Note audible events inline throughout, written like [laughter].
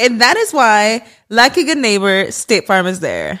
And that is why, like a good neighbor, State Farm is there.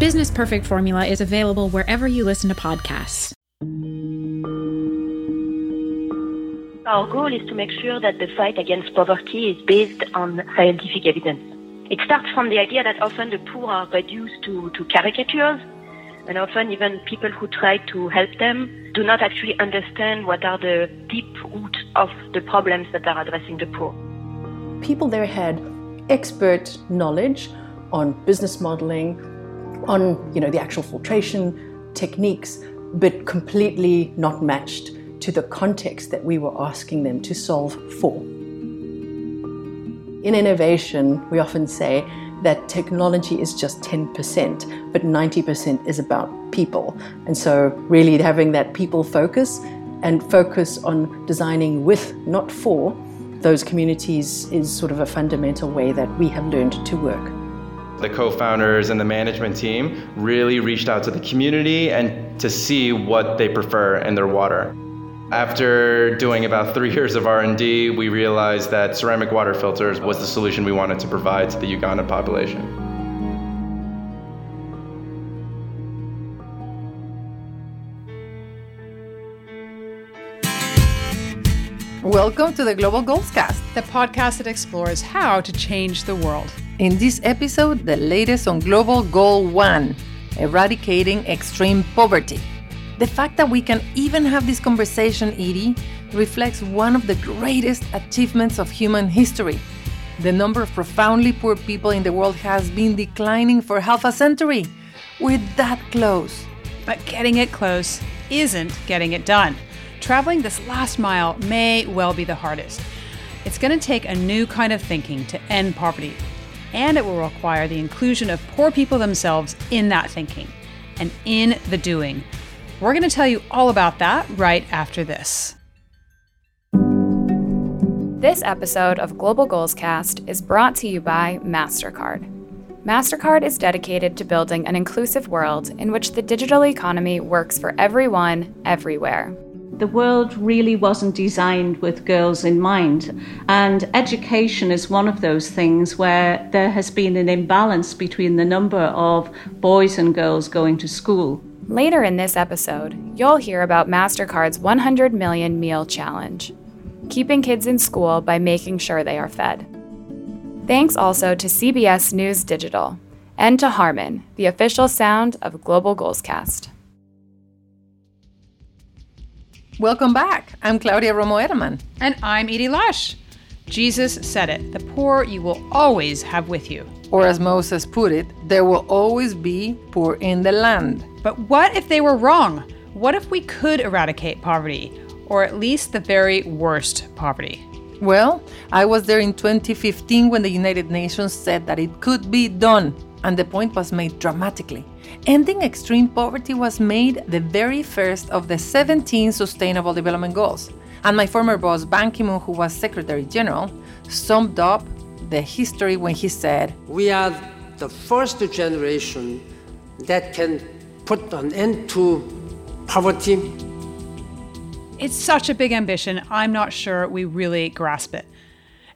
Business Perfect Formula is available wherever you listen to podcasts. Our goal is to make sure that the fight against poverty is based on scientific evidence. It starts from the idea that often the poor are reduced to, to caricatures, and often even people who try to help them do not actually understand what are the deep root of the problems that are addressing the poor. People there had expert knowledge on business modeling, on you know the actual filtration techniques, but completely not matched to the context that we were asking them to solve for. In innovation, we often say that technology is just 10%, but 90% is about people. And so, really having that people focus and focus on designing with, not for, those communities is sort of a fundamental way that we have learned to work. The co founders and the management team really reached out to the community and to see what they prefer in their water. After doing about three [laughs] years of R&D, we realized that ceramic water filters was the solution we wanted to provide to the Ugandan population. Welcome to the Global Goals Cast, the podcast that explores how to change the world. In this episode, the latest on Global Goal 1 eradicating extreme poverty. The fact that we can even have this conversation, Edie, reflects one of the greatest achievements of human history. The number of profoundly poor people in the world has been declining for half a century. We're that close. But getting it close isn't getting it done. Traveling this last mile may well be the hardest. It's going to take a new kind of thinking to end poverty, and it will require the inclusion of poor people themselves in that thinking and in the doing. We're going to tell you all about that right after this. This episode of Global Goals Cast is brought to you by MasterCard. MasterCard is dedicated to building an inclusive world in which the digital economy works for everyone, everywhere the world really wasn't designed with girls in mind. And education is one of those things where there has been an imbalance between the number of boys and girls going to school. Later in this episode, you'll hear about MasterCard's 100 Million Meal Challenge, keeping kids in school by making sure they are fed. Thanks also to CBS News Digital and to Harman, the official sound of Global Goals Welcome back. I'm Claudia Romo Edelman. And I'm Edie Lush. Jesus said it the poor you will always have with you. Or as Moses put it, there will always be poor in the land. But what if they were wrong? What if we could eradicate poverty, or at least the very worst poverty? Well, I was there in 2015 when the United Nations said that it could be done, and the point was made dramatically. Ending extreme poverty was made the very first of the 17 Sustainable Development Goals. And my former boss, Ban Ki moon, who was Secretary General, summed up the history when he said, We are the first generation that can put an end to poverty it's such a big ambition, I'm not sure we really grasp it.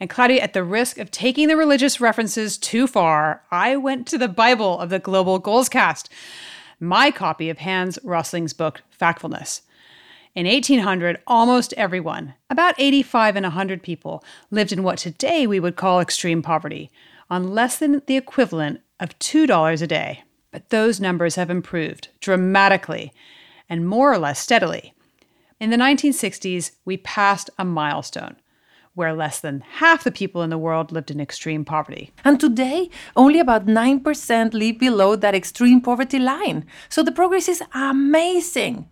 And Claudia, at the risk of taking the religious references too far, I went to the Bible of the Global Goals Cast, my copy of Hans Rosling's book, Factfulness. In 1800, almost everyone, about 85 in 100 people, lived in what today we would call extreme poverty, on less than the equivalent of $2 a day. But those numbers have improved dramatically and more or less steadily. In the 1960s, we passed a milestone where less than half the people in the world lived in extreme poverty. And today, only about 9% live below that extreme poverty line. So the progress is amazing.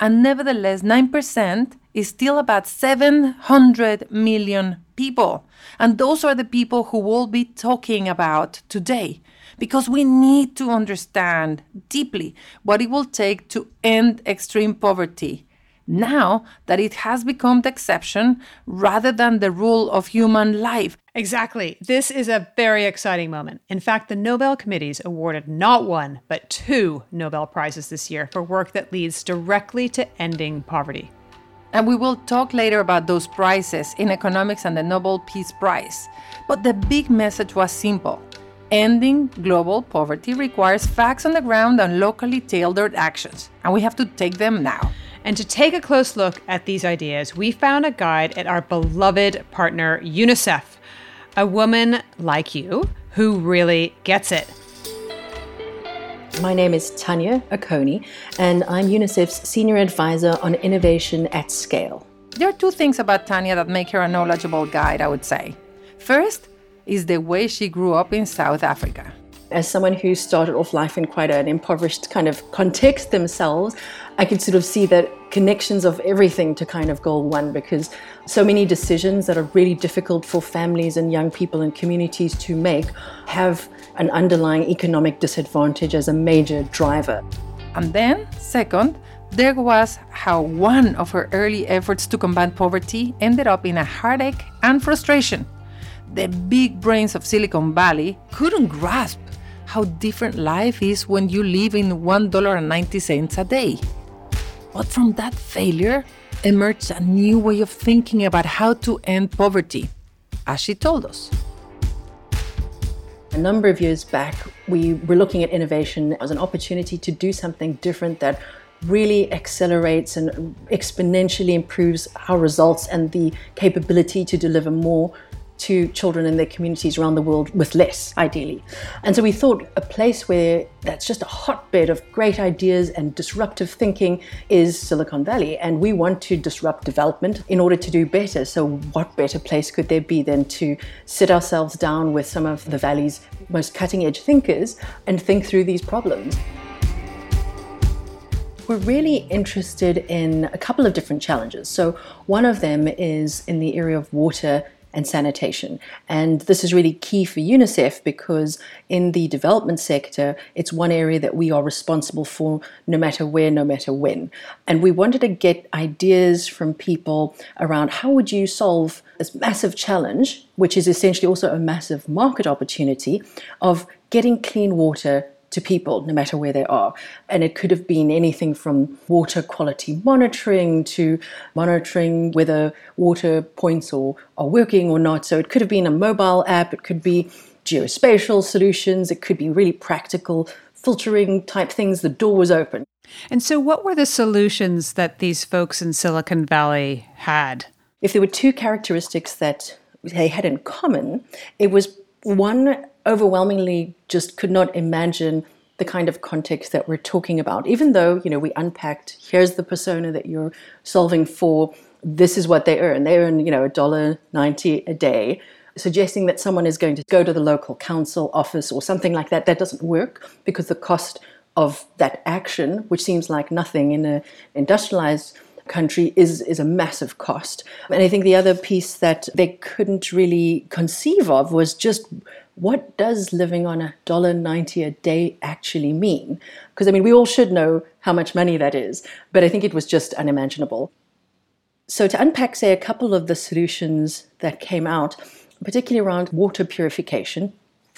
And nevertheless, 9% is still about 700 million people. And those are the people who we'll be talking about today. Because we need to understand deeply what it will take to end extreme poverty now that it has become the exception rather than the rule of human life. Exactly. This is a very exciting moment. In fact, the Nobel committees awarded not one, but two Nobel Prizes this year for work that leads directly to ending poverty. And we will talk later about those prizes in economics and the Nobel Peace Prize. But the big message was simple. Ending global poverty requires facts on the ground and locally tailored actions, and we have to take them now. And to take a close look at these ideas, we found a guide at our beloved partner, UNICEF, a woman like you who really gets it. My name is Tanya Accone, and I'm UNICEF's Senior Advisor on Innovation at Scale. There are two things about Tanya that make her a knowledgeable guide, I would say. First is the way she grew up in South Africa. As someone who started off life in quite an impoverished kind of context themselves, I could sort of see that connections of everything to kind of goal one because so many decisions that are really difficult for families and young people and communities to make have an underlying economic disadvantage as a major driver. And then, second, there was how one of her early efforts to combat poverty ended up in a heartache and frustration. The big brains of Silicon Valley couldn't grasp how different life is when you live in $1.90 a day. But from that failure emerged a new way of thinking about how to end poverty, as she told us. A number of years back, we were looking at innovation as an opportunity to do something different that really accelerates and exponentially improves our results and the capability to deliver more to children in their communities around the world with less, ideally. And so we thought a place where that's just a hotbed of great ideas and disruptive thinking is Silicon Valley. And we want to disrupt development in order to do better. So, what better place could there be than to sit ourselves down with some of the Valley's most cutting edge thinkers and think through these problems? We're really interested in a couple of different challenges. So, one of them is in the area of water and sanitation. And this is really key for UNICEF because in the development sector, it's one area that we are responsible for no matter where, no matter when. And we wanted to get ideas from people around how would you solve this massive challenge, which is essentially also a massive market opportunity of getting clean water to people, no matter where they are. And it could have been anything from water quality monitoring to monitoring whether water points are, are working or not. So it could have been a mobile app, it could be geospatial solutions, it could be really practical filtering type things. The door was open. And so, what were the solutions that these folks in Silicon Valley had? If there were two characteristics that they had in common, it was one overwhelmingly just could not imagine the kind of context that we're talking about. Even though, you know, we unpacked here's the persona that you're solving for, this is what they earn. They earn, you know, a dollar ninety a day. Suggesting that someone is going to go to the local council office or something like that, that doesn't work because the cost of that action, which seems like nothing in an industrialized country is, is a massive cost. And I think the other piece that they couldn't really conceive of was just what does living on a dollar ninety a day actually mean? Because I mean, we all should know how much money that is, but I think it was just unimaginable. So, to unpack, say, a couple of the solutions that came out, particularly around water purification,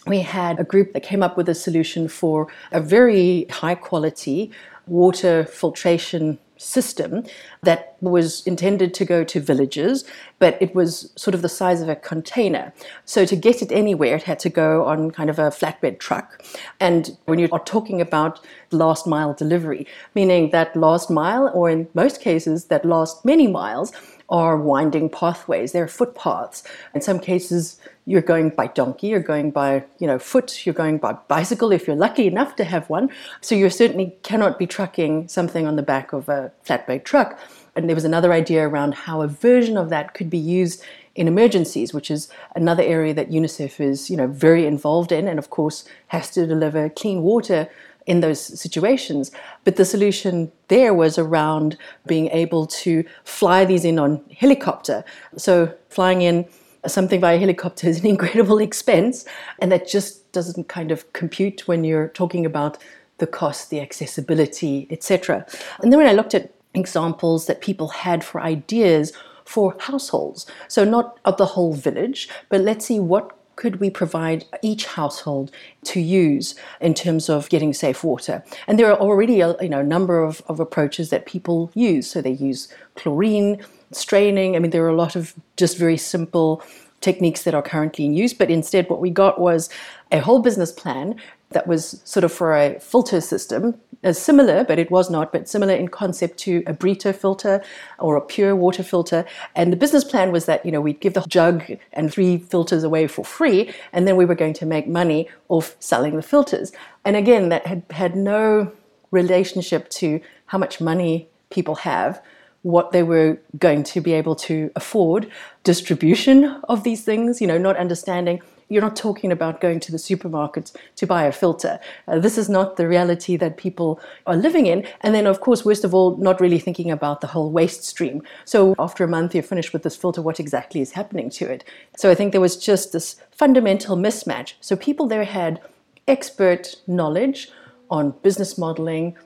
we had a group that came up with a solution for a very high quality water filtration system that was intended to go to villages, but it was sort of the size of a container. So to get it anywhere, it had to go on kind of a flatbed truck. And when you are talking about last mile delivery, meaning that last mile, or in most cases, that last many miles, are winding pathways. They're footpaths. In some cases, you're going by donkey, you're going by, you know, foot, you're going by bicycle if you're lucky enough to have one. So you certainly cannot be trucking something on the back of a flatbed truck. And there was another idea around how a version of that could be used in emergencies, which is another area that UNICEF is, you know, very involved in, and of course has to deliver clean water in those situations. But the solution there was around being able to fly these in on helicopter. So flying in something via helicopter is an [laughs] incredible expense, and that just doesn't kind of compute when you're talking about the cost, the accessibility, etc. And then when I looked at examples that people had for ideas for households, so not of the whole village, but let's see what could we provide each household to use in terms of getting safe water? And there are already a you know, number of, of approaches that people use. So they use chlorine, straining. I mean, there are a lot of just very simple techniques that are currently in use, but instead what we got was a whole business plan that was sort of for a filter system, as similar, but it was not, but similar in concept to a Brita filter or a PUR water filter. And the business plan was that, you know, we'd give the jug and three filters away for free, and then we were going to make money off selling the filters. And again, that had had no relationship to how much money people have what they were going to be able to afford, distribution of these things, you know, not understanding you're not talking about going to the supermarket to buy a filter. Uh, this is not the reality that people are living in. And then, of course, worst of all, not really thinking about the whole waste stream. So after a month, you're finished with this filter, what exactly is happening to it? So I think there was just this fundamental mismatch. So people there had expert knowledge on business modeling,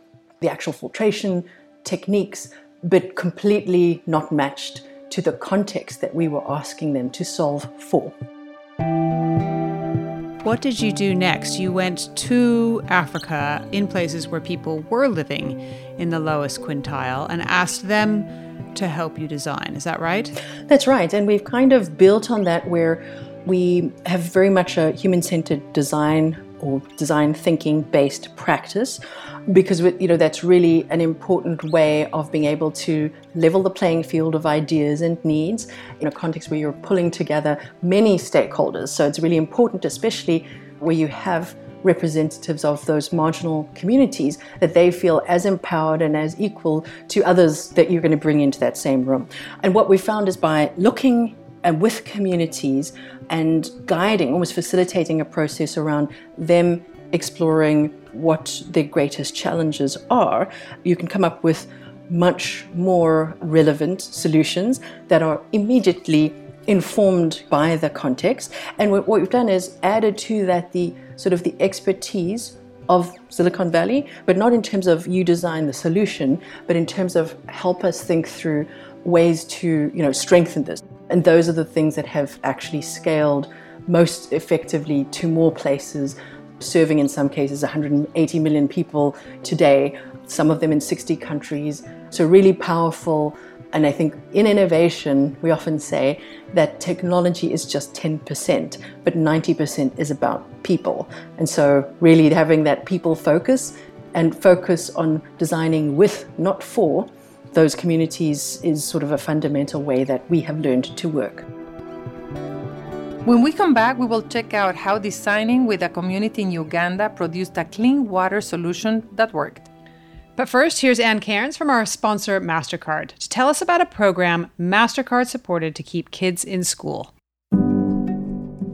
the actual filtration techniques, but completely not matched to the context that we were asking them to solve for. What did you do next? You went to Africa in places where people were living in the lowest quintile and asked them to help you design. Is that right? That's right. And we've kind of built on that where we have very much a human centered design or design thinking based practice because you know that's really an important way of being able to level the playing field of ideas and needs in a context where you're pulling together many stakeholders. So it's really important especially where you have representatives of those marginal communities that they feel as empowered and as equal to others that you're going to bring into that same room. And what we found is by looking and with communities and guiding, almost facilitating a process around them exploring what their greatest challenges are, you can come up with much more relevant solutions that are immediately informed by the context. And what we've done is added to that the sort of the expertise of Silicon Valley, but not in terms of you design the solution, but in terms of help us think through ways to you know strengthen this. And those are the things that have actually scaled most effectively to more places, serving in some cases 180 million people today, some of them in 60 countries. So, really powerful. And I think in innovation, we often say that technology is just 10%, but 90% is about people. And so, really having that people focus and focus on designing with, not for, those communities is sort of a fundamental way that we have learned to work. When we come back, we will check out how designing with a community in Uganda produced a clean water solution that worked. But first, here's Ann Cairns from our sponsor, MasterCard, to tell us about a program MasterCard supported to keep kids in school.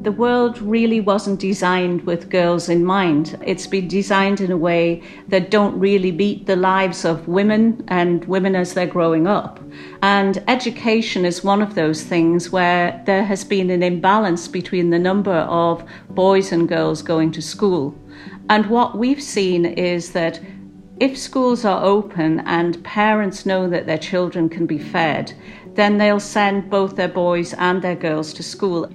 The world really wasn't designed with girls in mind. It's been designed in a way that don't really meet the lives of women and women as they're growing up. And education is one of those things where there has been an imbalance between the number of boys and girls going to school. And what we've seen is that if schools are open and parents know that their children can be fed, then they'll send both their boys and their girls to school.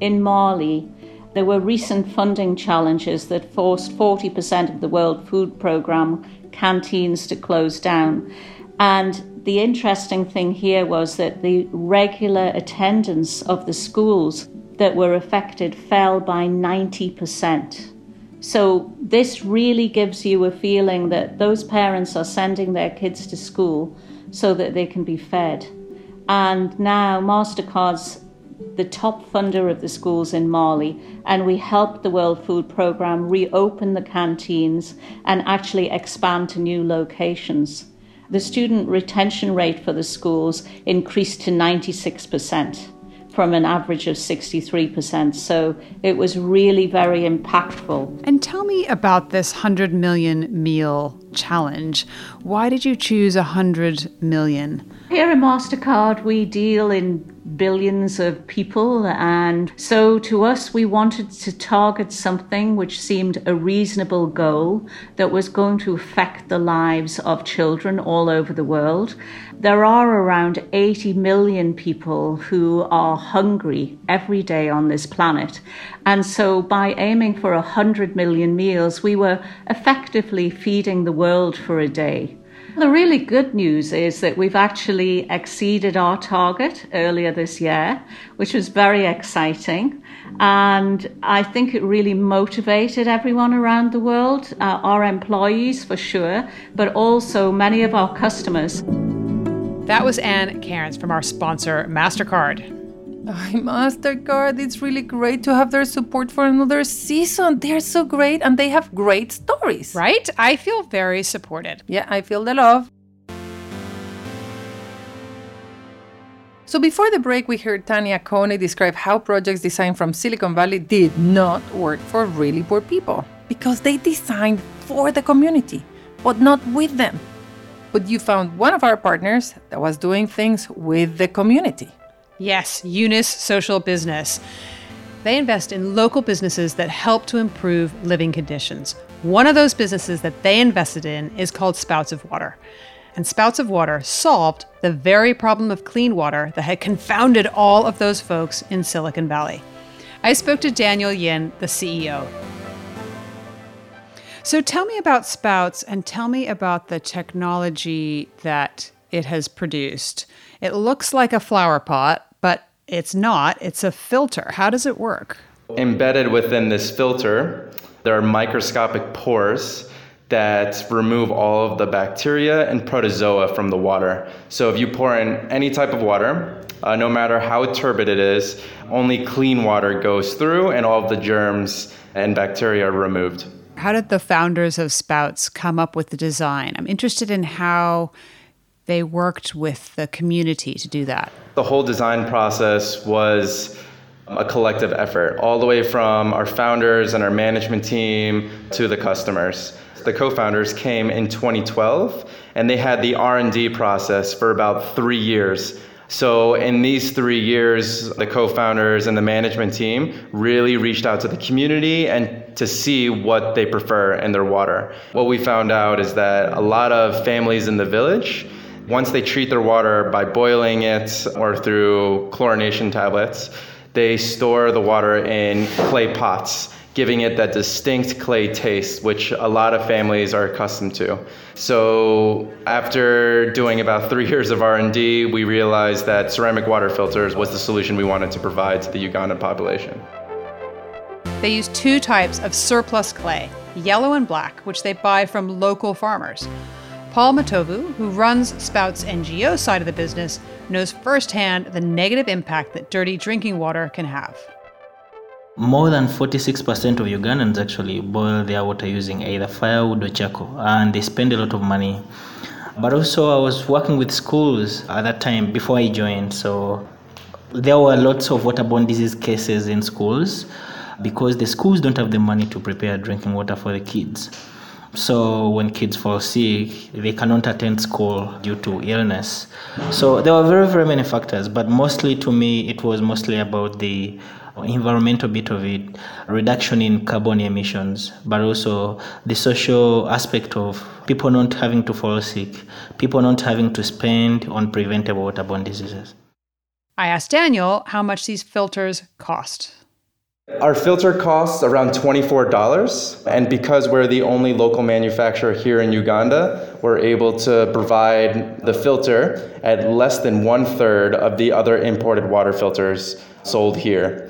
In Mali, there were recent funding challenges that forced 40% of the World Food Programme canteens to close down. And the interesting thing here was that the regular attendance of the schools that were affected fell by 90%. So, this really gives you a feeling that those parents are sending their kids to school so that they can be fed. And now MasterCard's the top funder of the schools in Mali, and we helped the World Food Programme reopen the canteens and actually expand to new locations. The student retention rate for the schools increased to 96% from an average of 63%. So it was really very impactful. And tell me about this 100 million meal challenge. Why did you choose 100 million? Here at MasterCard, we deal in billions of people, and so to us, we wanted to target something which seemed a reasonable goal that was going to affect the lives of children all over the world. There are around 80 million people who are hungry every day on this planet, and so by aiming for 100 million meals, we were effectively feeding the world for a day. The really good news is that we've actually exceeded our target earlier this year, which was very exciting. And I think it really motivated everyone around the world, uh, our employees for sure, but also many of our customers. That was Ann Cairns from our sponsor, MasterCard. MasterCard, it's really great to have their support for another season. They're so great and they have great stories. Right? I feel very supported. Yeah, I feel the love. So before the break, we heard Tanya Accone describe how projects designed from Silicon Valley did not work for really poor people because they designed for the community, but not with them. But you found one of our partners that was doing things with the community. Yes, Yunus Social Business. They invest in local businesses that help to improve living conditions. One of those businesses that they invested in is called Spouts of Water. And Spouts of Water solved the very problem of clean water that had confounded all of those folks in Silicon Valley. I spoke to Daniel Yin, the CEO. So tell me about Spouts and tell me about the technology that it has produced. It looks like a flower pot, it's not. It's a filter. How does it work? Embedded within this filter, there are microscopic pores that remove all of the bacteria and protozoa from the water. So if you pour in any type of water, uh, no matter how turbid it is, only clean water goes through and all of the germs and bacteria are removed. How did the founders of Spouts come up with the design? I'm interested in how they worked with the community to do that. The whole design process was a collective effort, all the way from our founders and our management team to the customers. The co-founders came in 2012 and they had the R&D process for about 3 years. So in these 3 years, the co-founders and the management team really reached out to the community and to see what they prefer in their water. What we found out is that a lot of families in the village once they treat their water by boiling it or through chlorination tablets, they store the water in clay pots, giving it that distinct clay taste, which a lot of families are accustomed to. So after doing about three [laughs] years of R&D, we realized that ceramic water filters was the solution we wanted to provide to the Ugandan population. They use two types of surplus clay, yellow and black, which they buy from local farmers. Paul Matovu, who runs Spout's NGO side of the business, knows firsthand the negative impact that dirty drinking water can have. More than 46% of Ugandans actually boil their water using either firewood or charcoal, and they spend a lot of money. But also, I was working with schools at that time before I joined, so There were lots of waterborne disease cases in schools because the schools don't have the money to prepare drinking water for the kids. So when kids fall sick, they cannot attend school due to illness. So there were very, very many factors, but mostly to me, it was mostly about the environmental bit of it, reduction in carbon emissions, but also the social aspect of people not having to fall sick, people not having to spend on preventable waterborne diseases. I asked Daniel how much these filters cost. Our filter costs around $24, and because we're the only local manufacturer here in Uganda, we're able to provide the filter at less than one third of the other imported water filters sold here.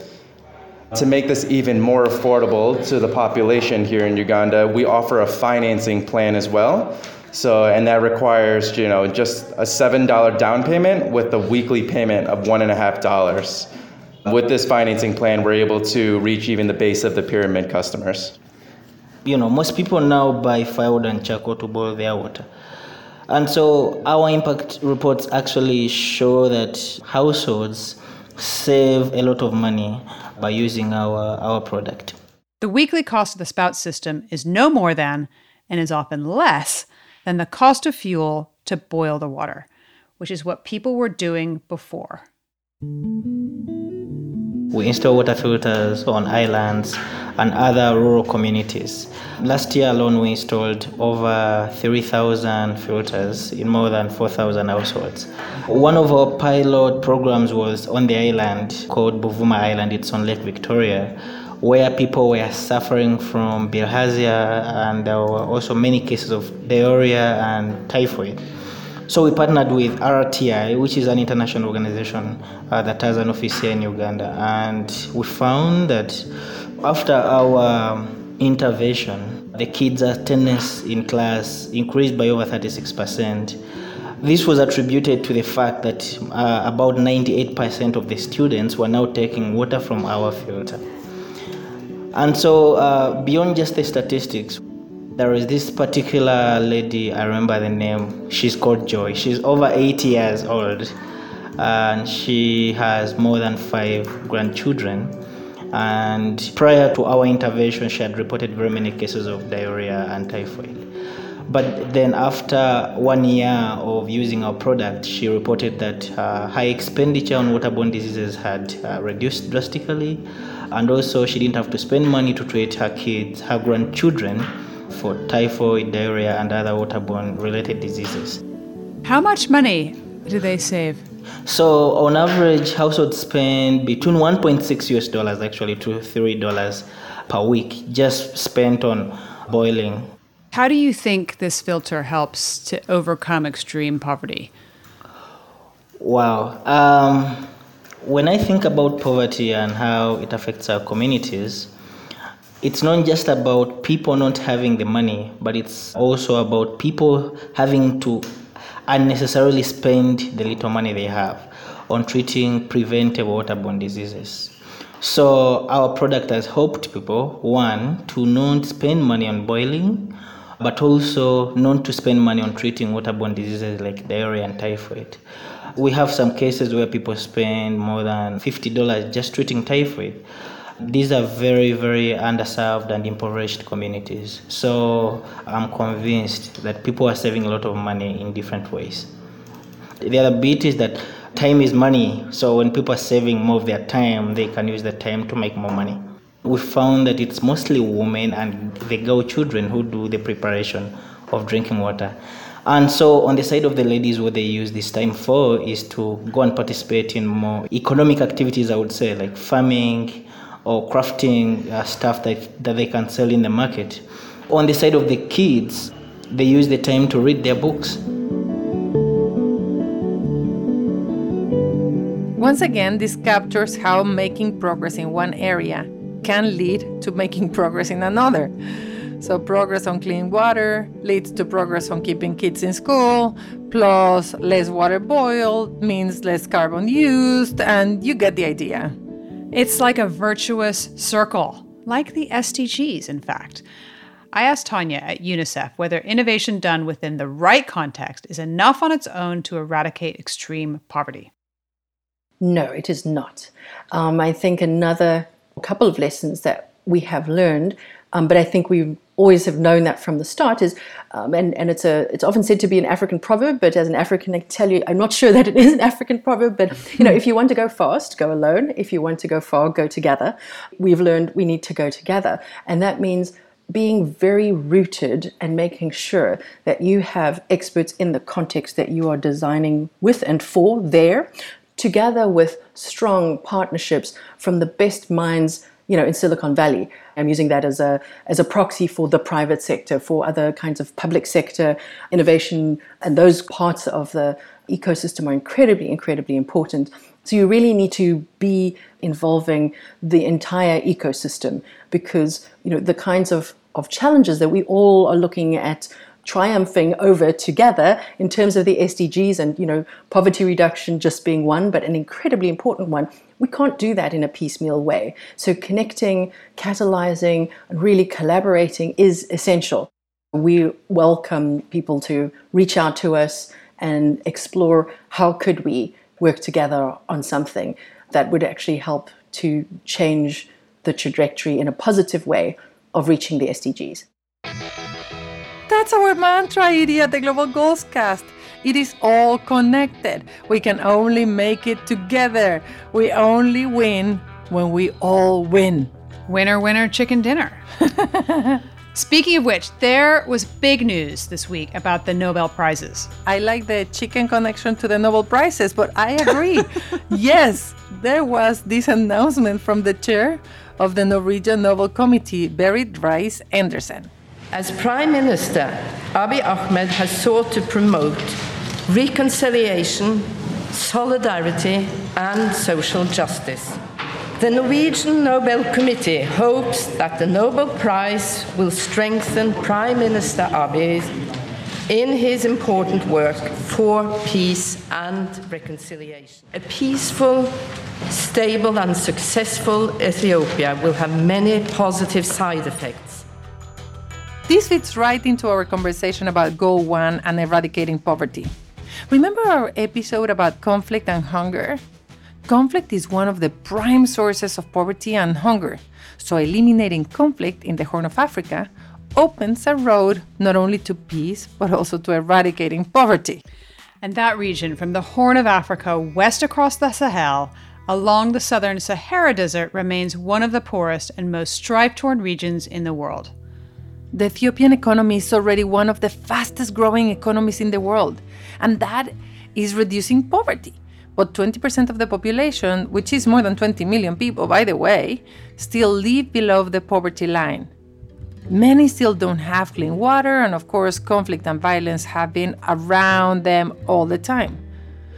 To make this even more affordable to the population here in Uganda, we offer a financing plan as well. So, and that requires, you know, just a $7 down payment with a weekly payment of $1.5. With this financing plan, we're able to reach even the base of the pyramid customers. You know, most people now buy firewood and charcoal to boil their water. And so our impact reports actually show that households save a lot of money by using our, our product. The weekly cost of the spout system is no more than, and is often less, than the cost of fuel to boil the water, which is what people were doing before. We install water filters on islands and other rural communities. Last year alone, we installed over 3,000 filters in more than 4,000 households. One of our pilot programs was on the island called Buvuma Island, it's on Lake Victoria, where people were suffering from bilharzia and there were also many cases of diarrhea and typhoid. So we partnered with RTI, which is an international organization uh, that has an office here in Uganda, and we found that after our intervention, the kids' attendance in class increased by over 36%. This was attributed to the fact that uh, about 98% of the students were now taking water from our filter. And so, uh, beyond just the statistics, there is this particular lady, I remember the name, she's called Joy. She's over 80 years old and she has more than five grandchildren. And prior to our intervention, she had reported very many cases of diarrhea and typhoid. But then, after one year of using our product, she reported that uh, her expenditure on waterborne diseases had uh, reduced drastically, and also she didn't have to spend money to treat her kids, her grandchildren, for typhoid, diarrhea, and other waterborne related diseases. How much money do they save? So, on average, households spend between 1.6 US dollars actually to 3 dollars per week just spent on boiling. How do you think this filter helps to overcome extreme poverty? Wow. Um, when I think about poverty and how it affects our communities, it's not just about people not having the money, but it's also about people having to unnecessarily spend the little money they have on treating preventable waterborne diseases. So our product has helped people, one, to not spend money on boiling, but also not to spend money on treating waterborne diseases like diarrhea and typhoid. We have some cases where people spend more than $50 just treating typhoid these are very, very underserved and impoverished communities. So I'm convinced that people are saving a lot of money in different ways. The other bit is that time is money. So when people are saving more of their time, they can use the time to make more money. We found that it's mostly women and the girl children who do the preparation of drinking water. And so, on the side of the ladies, what they use this time for is to go and participate in more economic activities, I would say, like farming, or crafting uh, stuff that, that they can sell in the market. On the side of the kids, they use the time to read their books. Once again, this captures how making progress in one area can lead to making [laughs] progress in another. So, progress on clean water leads to progress on keeping kids in school, plus, less water boiled means less carbon used, and you get the idea. It's like a virtuous circle, like the SDGs, in fact. I asked Tanya at UNICEF whether innovation done within the right context is enough on its own to eradicate extreme poverty. No, it is not. Um, I think another couple of lessons that we have learned, um, but I think we always have known that from the start is, um, and, and it's a it's often said to be an African proverb, but as an African, I tell you, I'm not sure [laughs] that it is an African proverb. But you know, if you want to go fast, go alone. If you want to go far, go together. We've learned we need to go together, and that means being very rooted and making sure that you have experts in the context that you are designing with and for there, together with strong partnerships from the best minds you know in Silicon Valley. I'm using that as a as a proxy for the private sector, for other kinds of public sector innovation, and those parts of the ecosystem are incredibly, incredibly important. So you really need to be involving the entire ecosystem because you know the kinds of of challenges that we all are looking at triumphing over together in terms of the SDGs and you know poverty reduction just being one but an incredibly important one. We can't do that in a piecemeal way. So connecting catalyzing and really collaborating is essential. We welcome people to reach out to us and explore how could we work together on something that would actually help to change the trajectory in a positive way of reaching the SDGs. That's our mantra, Edie, at the Global Goals Cast. It is all connected. We can only make it together. We only win when we all win. Winner, winner, chicken dinner. [laughs] Speaking of which, there was big news this week about the Nobel Prizes. I like the chicken connection to the Nobel Prizes, but I agree. [laughs] yes, there was this announcement from the chair of the Norwegian Nobel Committee, Berit Reiss Andersen. As Prime Minister, Abiy Ahmed has sought to promote reconciliation, solidarity, and social justice. The Norwegian Nobel Committee hopes that the Nobel Prize will strengthen Prime Minister Abiy in his important work for peace and reconciliation. A peaceful, stable, and successful Ethiopia will have many positive side effects. This fits right into our conversation about Goal 1 and eradicating poverty. Remember our episode about conflict and hunger? Conflict is one of the prime sources of poverty and hunger, so eliminating conflict in the Horn of Africa opens a road not only to peace, but also to eradicating poverty. And that region, from the Horn of Africa west across the Sahel, along the southern Sahara Desert, remains one of the poorest and most strife torn regions in the world. The Ethiopian economy is already one of the fastest growing economies in the world, and that is reducing poverty. But 20% of the population, which is more than 20 million people, by the way, still live below the poverty line. Many still don't have clean water, and of course, conflict and violence have been around them all the time.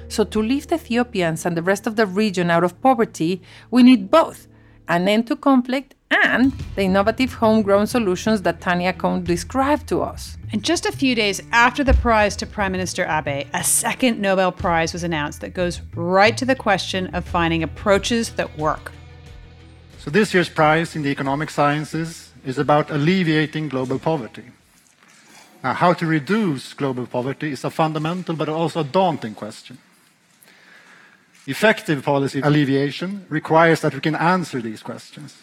So, to lift Ethiopians and the rest of the region out of poverty, we need both an end to conflict and the innovative homegrown solutions that Tanya Accone described to us. And just a few days after the prize to Prime Minister Abiy, a second Nobel Prize was announced that goes right to the question of finding approaches that work. So, this year's prize in the economic sciences is about alleviating global poverty. Now, how to reduce global poverty is a fundamental but also a daunting question. Effective policy alleviation requires that we can answer these questions.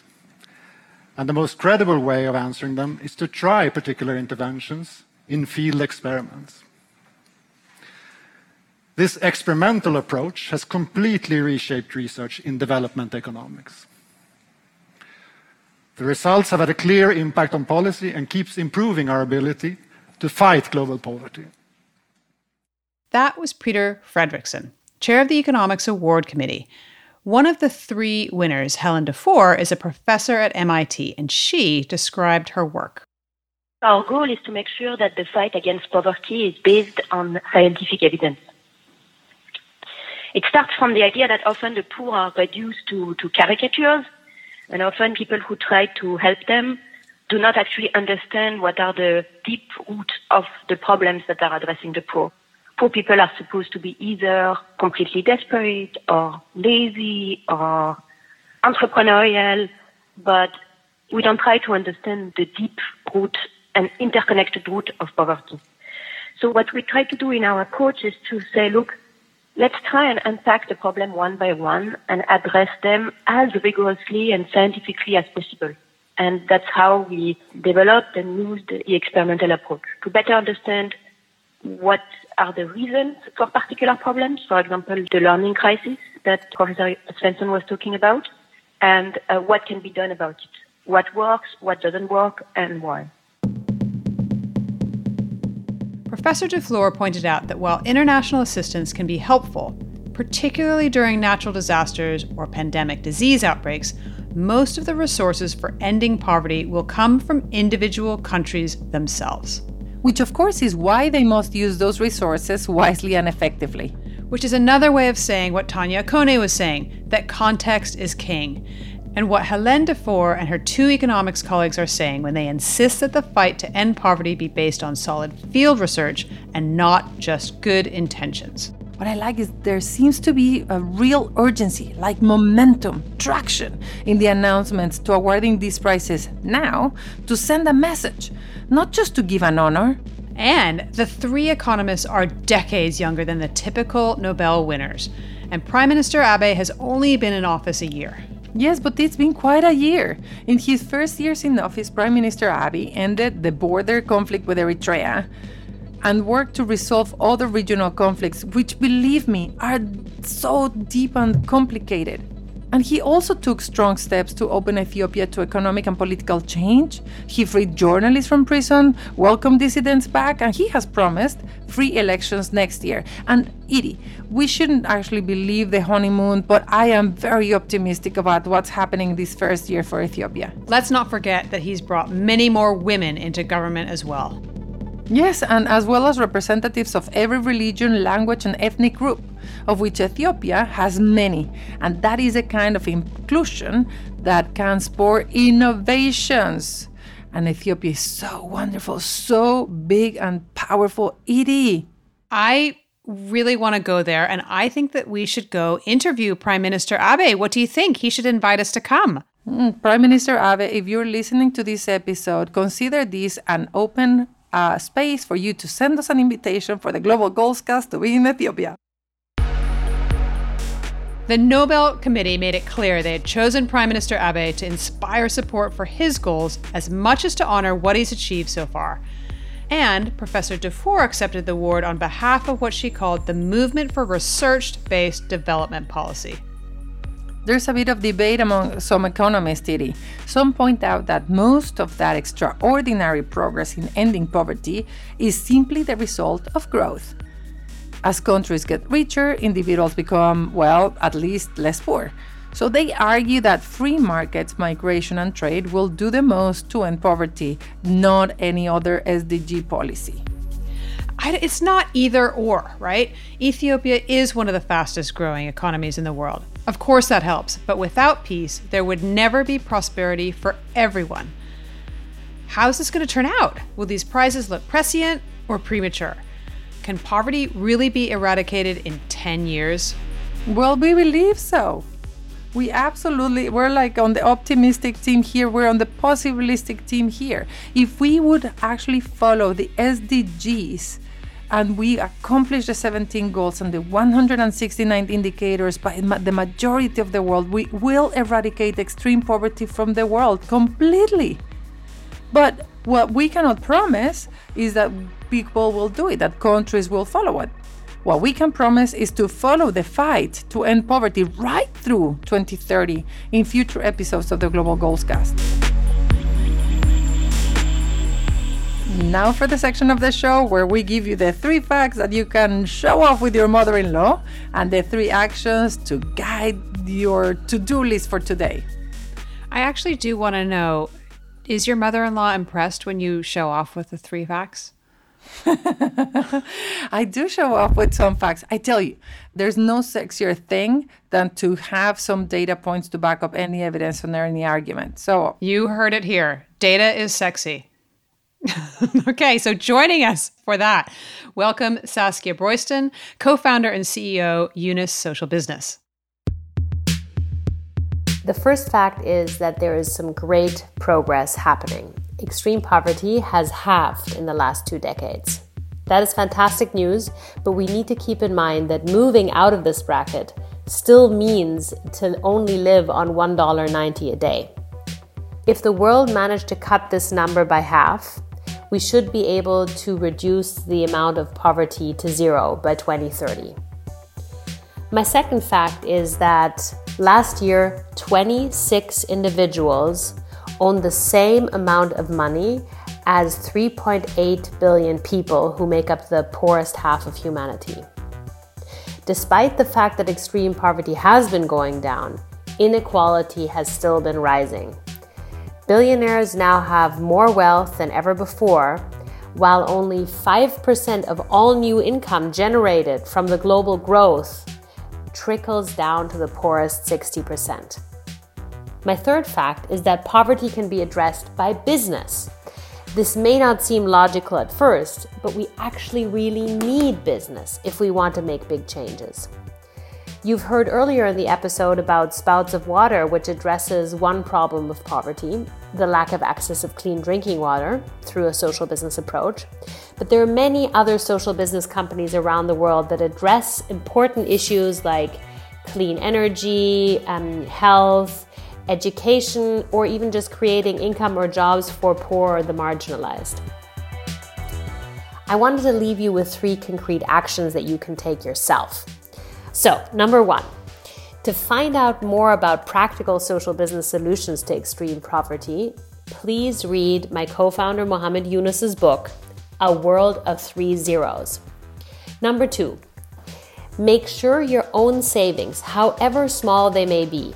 And the most credible way of answering them is to try particular interventions in field experiments. This experimental approach has completely reshaped research in development economics. The results have had a clear impact on policy and keeps improving our ability to fight global poverty. That was Peter Fredriksson, chair of the Economics Award Committee. One of the three winners, Helen Duflo, is a professor at MIT, and she described her work. Our goal is to make sure that the fight against poverty is based on scientific evidence. It starts from the idea that often the poor are reduced to, to caricatures and often people who try to help them do not actually understand what are the deep roots of the problems that are addressing the poor. Poor people are supposed to be either completely desperate or lazy or entrepreneurial, but we don't try to understand the deep root and interconnected root of poverty. So what we try to do in our approach is to say, look, let's try and unpack the problem one by one and address them as rigorously and scientifically as possible. And that's how we developed and used the experimental approach to better understand what are the reasons for particular problems, for example, the learning crisis that Professor Svensson was talking about, and uh, what can be done about it. What works, what doesn't work, and why. Professor Duflo pointed out that while international assistance can be helpful, particularly during natural disasters or pandemic disease outbreaks, most of the resources for ending poverty will come from individual countries themselves. Which, of course, is why they must use those resources wisely and effectively. Which is another way of saying what Tanya Accone was saying that context is king and what Helene Duflo and her two economics colleagues are saying when they insist that the fight to end poverty be based on solid field research and not just good intentions. What I like is there seems to be a real urgency, like momentum, traction in the announcements to awarding these prizes now to send a message, not just to give an honor. And the three economists are decades younger than the typical Nobel winners. And Prime Minister Abiy has only been in office a year. Yes, but it's been quite a year. In his first years in office, Prime Minister Abiy ended the border conflict with Eritrea and work to resolve other regional conflicts, which, believe me, are so deep and complicated. And he also took strong steps to open Ethiopia to economic and political change. He freed journalists from prison, welcomed dissidents back, and he has promised free elections next year. And Edie, we shouldn't actually believe the honeymoon, but I am very optimistic about what's happening this first year for Ethiopia. Let's not forget that he's brought many more women into government as well. Yes, and as well as representatives of every religion, language, and ethnic group, of which Ethiopia has many. And that is a kind of inclusion that can spur innovations. And Ethiopia is so wonderful, so big and powerful. Edie. I really want to go there, and I think that we should go interview Prime Minister Abiy. What do you think? He should invite us to come. Mm, Prime Minister Abiy, if you're listening to this episode, consider this an open uh, space for you to send us an invitation for the Global Goalscast to be in Ethiopia. The Nobel Committee made it clear they had chosen Prime Minister Abiy to inspire support for his goals as much as to honor what he's achieved so far. And Professor Duflo accepted the award on behalf of what she called the Movement for Research Based Development Policy. There's a bit of debate among some economists, Tiri. Some point out that most of that extraordinary progress in ending poverty is simply the result of growth. As countries get richer, individuals become, well, at least less poor. So they argue that free markets, migration, and trade will do the most to end poverty, not any other SDG policy. I, it's not either or, right? Ethiopia is one of the fastest growing economies in the world. Of course, that helps, but without peace, there would never be prosperity for everyone. How's this going to turn out? Will these prizes look prescient or premature? Can poverty really be eradicated in 10 years? Well, we believe so. We absolutely, we're like on the optimistic team here, we're on the possibilistic team here. If we would actually follow the SDGs, and we accomplished the 17 goals and the 169 indicators by the majority of the world, we will eradicate extreme poverty from the world completely. But what we cannot promise is that people will do it, that countries will follow it. What we can promise is to follow the fight to end poverty right through 2030 in future episodes of the Global Goals Cast. Now for the section of the show where we give you the three facts that you can show off with your mother in law and the three actions to guide your to do list for today. I actually do want to know is your mother in law impressed when you show off with the three facts? [laughs] I do show off with some facts. I tell you, there's no sexier thing than to have some data points to back up any evidence or any argument. So you heard it here. Data is sexy. [laughs] okay, so joining us for that, welcome Saskia Bruysten, co founder and CEO, Yunus Social Business. The first fact is that there is some great progress happening. Extreme poverty has halved in the last two decades. That is fantastic news, but we need to keep in mind that moving out of this bracket still means to only live on $1.90 a day. If the world managed to cut this number by half, we should be able to reduce the amount of poverty to zero by 2030. My second fact is that last year, 26 individuals owned the same amount of money as 3.8 billion people who make up the poorest half of humanity. Despite the fact that extreme poverty has been going down, inequality has still been rising. Billionaires now have more wealth than ever before, while only 5% of all new income generated from the global growth trickles down to the poorest 60%. My third fact is that poverty can be addressed by business. This may not seem logical at first, but we actually really need business if we want to make big changes. You've heard earlier in the episode about Spouts of Water, which addresses one problem of poverty the lack of access of clean drinking water through a social business approach. But there are many other social business companies around the world that address important issues like clean energy, um, health, education, or even just creating income or jobs for poor or the marginalized. I wanted to leave you with three concrete actions that you can take yourself. So, number one, to find out more about practical social business solutions to extreme poverty, please read my co founder Muhammad Yunus's book, A World of Three Zeros. Number two, make sure your own savings, however small they may be,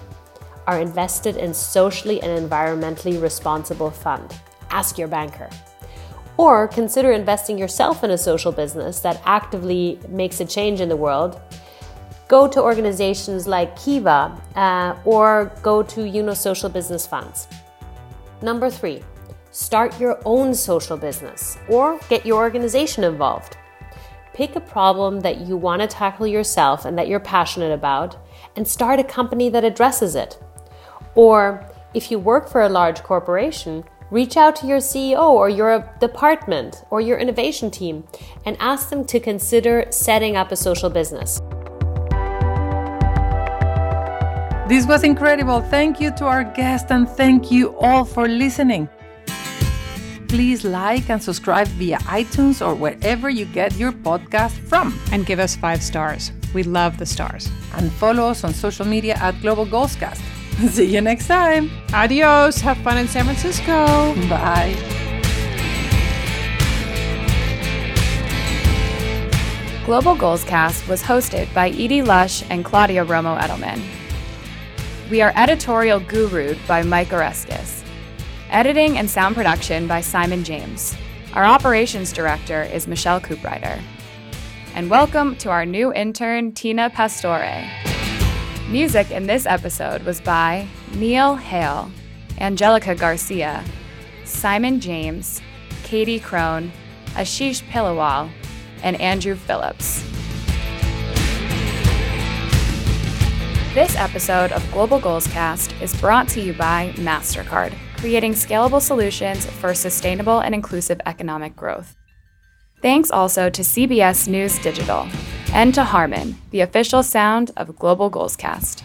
are invested in socially and environmentally responsible fund. Ask your banker. Or consider investing yourself in a social business that actively makes a change in the world. Go to organizations like Kiva uh, or go to Yunus Social Business Funds. Number three, start your own social business or get your organization involved. Pick a problem that you want to tackle yourself and that you're passionate about and start a company that addresses it. Or if you work for a large corporation, reach out to your CEO or your department or your innovation team and ask them to consider setting up a social business. This was incredible. Thank you to our guest and thank you all for listening. Please like and subscribe via iTunes or wherever you get your podcast from. And give us five stars. We love the stars. And follow us on social media at Global Goalscast. [laughs] See you next time. Adios. Have fun in San Francisco. Bye. Global Goals Cast was hosted by Edie Lush and Claudia Romo Edelman. We are editorial gurued by Mike Oreskes. Editing and sound production by Simon James. Our operations director is Michelle Cooprider. And welcome to our new intern, Tina Pastore. Music in this episode was by Neil Hale, Angelica Garcia, Simon James, Katie Crone, Ashish Pillawal, and Andrew Phillips. This episode of Global Goals Cast is brought to you by MasterCard, creating scalable solutions for sustainable and inclusive economic growth. Thanks also to CBS News Digital and to Harman, the official sound of Global Goals Cast.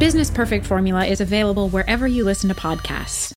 Business Perfect Formula is available wherever you listen to podcasts.